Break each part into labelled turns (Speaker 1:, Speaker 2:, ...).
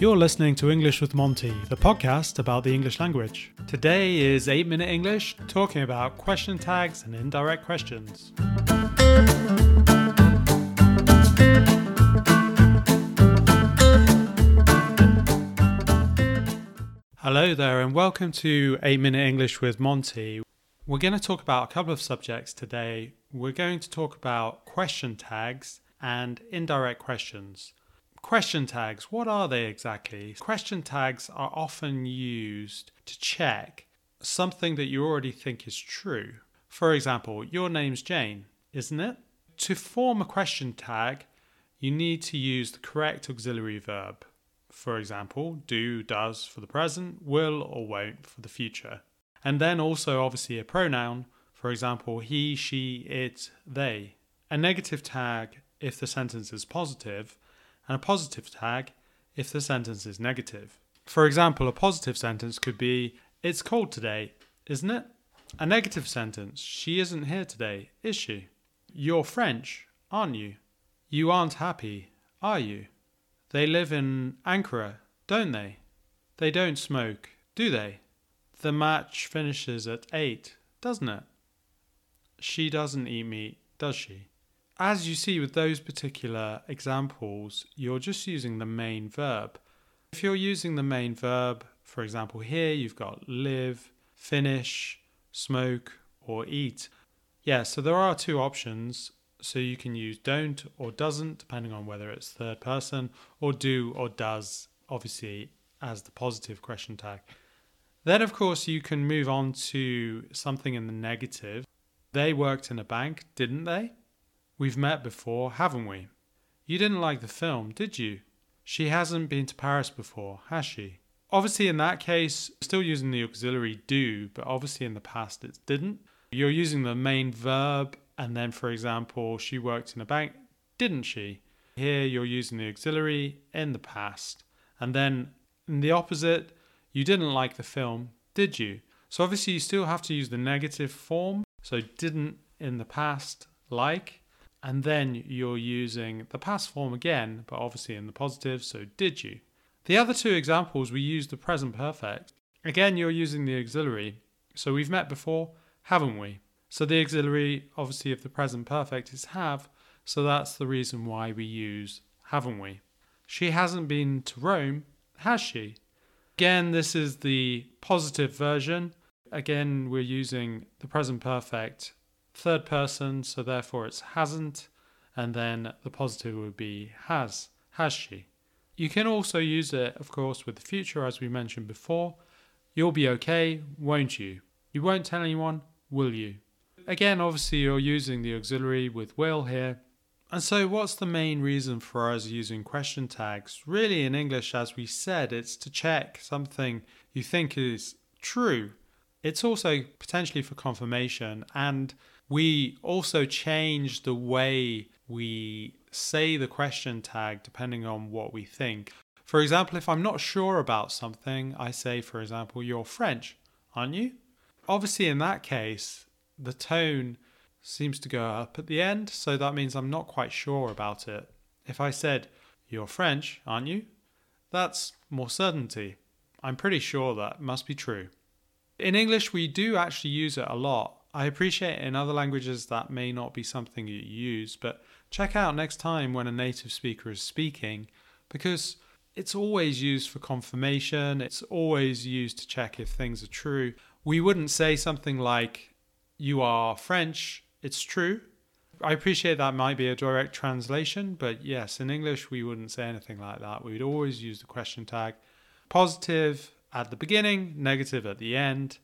Speaker 1: You're listening to English with Monty, the podcast about the English language. Today is 8 Minute English, talking about question tags and indirect questions. Hello there, and welcome to 8 Minute English with Monty. We're going to talk about a couple of subjects today. We're going to talk about question tags and indirect questions. Question tags, what are they exactly? Question tags are often used to check something that you already think is true. For example, your name's Jane, isn't it? To form a question tag, you need to use the correct auxiliary verb. For example, do, does for the present, will or won't for the future. And then also, obviously, a pronoun. For example, he, she, it, they. A negative tag if the sentence is positive, and a positive tag if the sentence is negative. For example, a positive sentence could be, It's cold today, isn't it? A negative sentence, She isn't here today, is she? You're French, aren't you? You aren't happy, are you? They live in Ankara, don't they? They don't smoke, do they? The match finishes at 8, doesn't it? She doesn't eat meat, does she? As you see with those particular examples, you're just using the main verb. If you're using the main verb, for example, here you've got live, finish, smoke, or eat. Yeah, so there are two options. So you can use don't or doesn't, depending on whether it's third person, or do or does, obviously, as the positive question tag. Then, of course, you can move on to something in the negative. They worked in a bank, didn't they? We've met before, haven't we? You didn't like the film, did you? She hasn't been to Paris before, has she? Obviously, in that case, still using the auxiliary do, but obviously in the past it didn't. You're using the main verb, and then, for example, she worked in a bank, didn't she? Here you're using the auxiliary in the past. And then in the opposite, you didn't like the film, did you? So obviously you still have to use the negative form. So didn't in the past, like, and then you're using the past form again, but obviously in the positive, so did you? The other two examples, we use the present perfect. Again, you're using the auxiliary. So we've met before, haven't we? So the auxiliary, obviously, of the present perfect is have, so that's the reason why we use haven't we? She hasn't been to Rome, has she? Again, this is the positive version. Again, we're using the present perfect third person, so therefore it's hasn't, and then the positive would be has, has she. You can also use it, of course, with the future, as we mentioned before. You'll be okay, won't you? You won't tell anyone, will you? Again, obviously, you're using the auxiliary with will here. And so, what's the main reason for us using question tags? Really, in English, as we said, it's to check something you think is true. It's also potentially for confirmation and we also change the way we say the question tag depending on what we think. For example, if I'm not sure about something, I say, for example, you're French, aren't you? Obviously, in that case, the tone seems to go up at the end, so that means I'm not quite sure about it. If I said, You're French, aren't you? That's more certainty. I'm pretty sure that must be true. In English, we do actually use it a lot. I appreciate in other languages that may not be something you use, but check out next time when a native speaker is speaking because it's always used for confirmation, it's always used to check if things are true. We wouldn't say something like, You are French, it's true. I appreciate that might be a direct translation, but yes, in English we wouldn't say anything like that. We would always use the question tag positive at the beginning, negative at the end.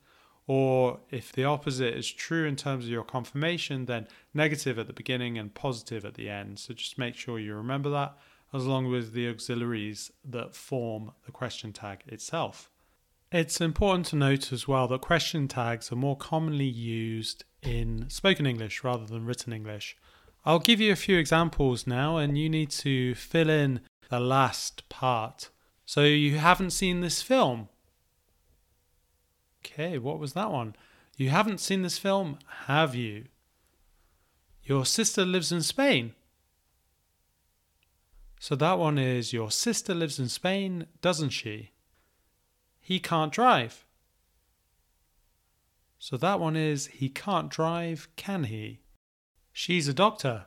Speaker 1: Or if the opposite is true in terms of your confirmation, then negative at the beginning and positive at the end. So just make sure you remember that, as long with the auxiliaries that form the question tag itself. It's important to note as well that question tags are more commonly used in spoken English rather than written English. I'll give you a few examples now, and you need to fill in the last part. So, you haven't seen this film? Okay, what was that one? You haven't seen this film, have you? Your sister lives in Spain. So that one is Your sister lives in Spain, doesn't she? He can't drive. So that one is He can't drive, can he? She's a doctor.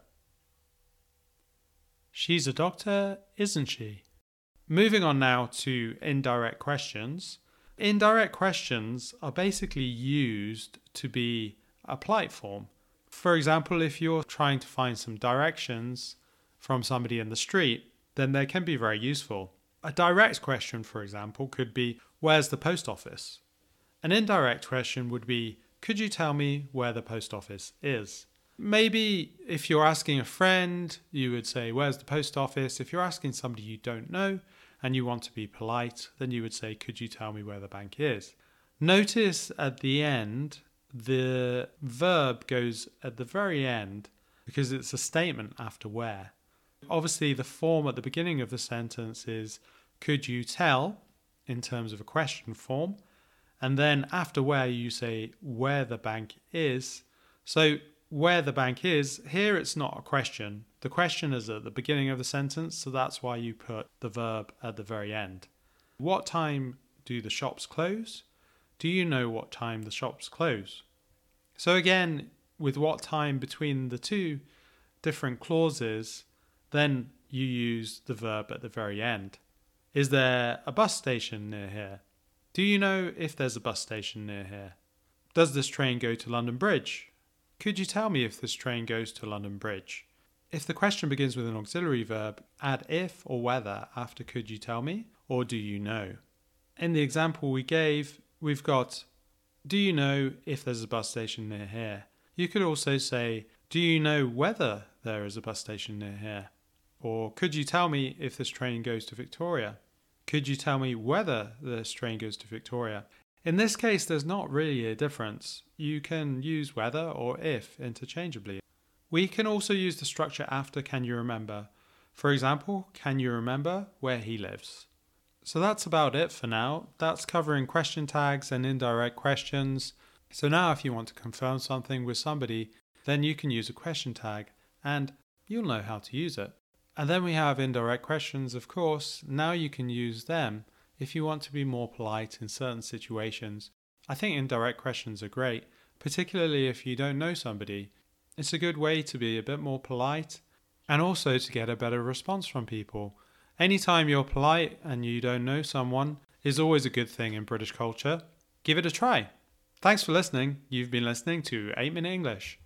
Speaker 1: She's a doctor, isn't she? Moving on now to indirect questions. Indirect questions are basically used to be a polite form. For example, if you're trying to find some directions from somebody in the street, then they can be very useful. A direct question, for example, could be, Where's the post office? An indirect question would be, Could you tell me where the post office is? Maybe if you're asking a friend, you would say, Where's the post office? If you're asking somebody you don't know, and you want to be polite, then you would say, Could you tell me where the bank is? Notice at the end, the verb goes at the very end because it's a statement after where. Obviously, the form at the beginning of the sentence is, Could you tell? in terms of a question form. And then after where, you say where the bank is. So, where the bank is, here it's not a question, the question is at the beginning of the sentence, so that's why you put the verb at the very end. What time do the shops close? Do you know what time the shops close? So, again, with what time between the two different clauses, then you use the verb at the very end. Is there a bus station near here? Do you know if there's a bus station near here? Does this train go to London Bridge? Could you tell me if this train goes to London Bridge? If the question begins with an auxiliary verb, add if or whether after could you tell me or do you know. In the example we gave, we've got do you know if there's a bus station near here? You could also say do you know whether there is a bus station near here? Or could you tell me if this train goes to Victoria? Could you tell me whether this train goes to Victoria? In this case, there's not really a difference. You can use whether or if interchangeably. We can also use the structure after can you remember. For example, can you remember where he lives? So that's about it for now. That's covering question tags and indirect questions. So now, if you want to confirm something with somebody, then you can use a question tag and you'll know how to use it. And then we have indirect questions, of course. Now you can use them if you want to be more polite in certain situations. I think indirect questions are great, particularly if you don't know somebody. It's a good way to be a bit more polite and also to get a better response from people. Anytime you're polite and you don't know someone is always a good thing in British culture. Give it a try. Thanks for listening. You've been listening to 8 Minute English.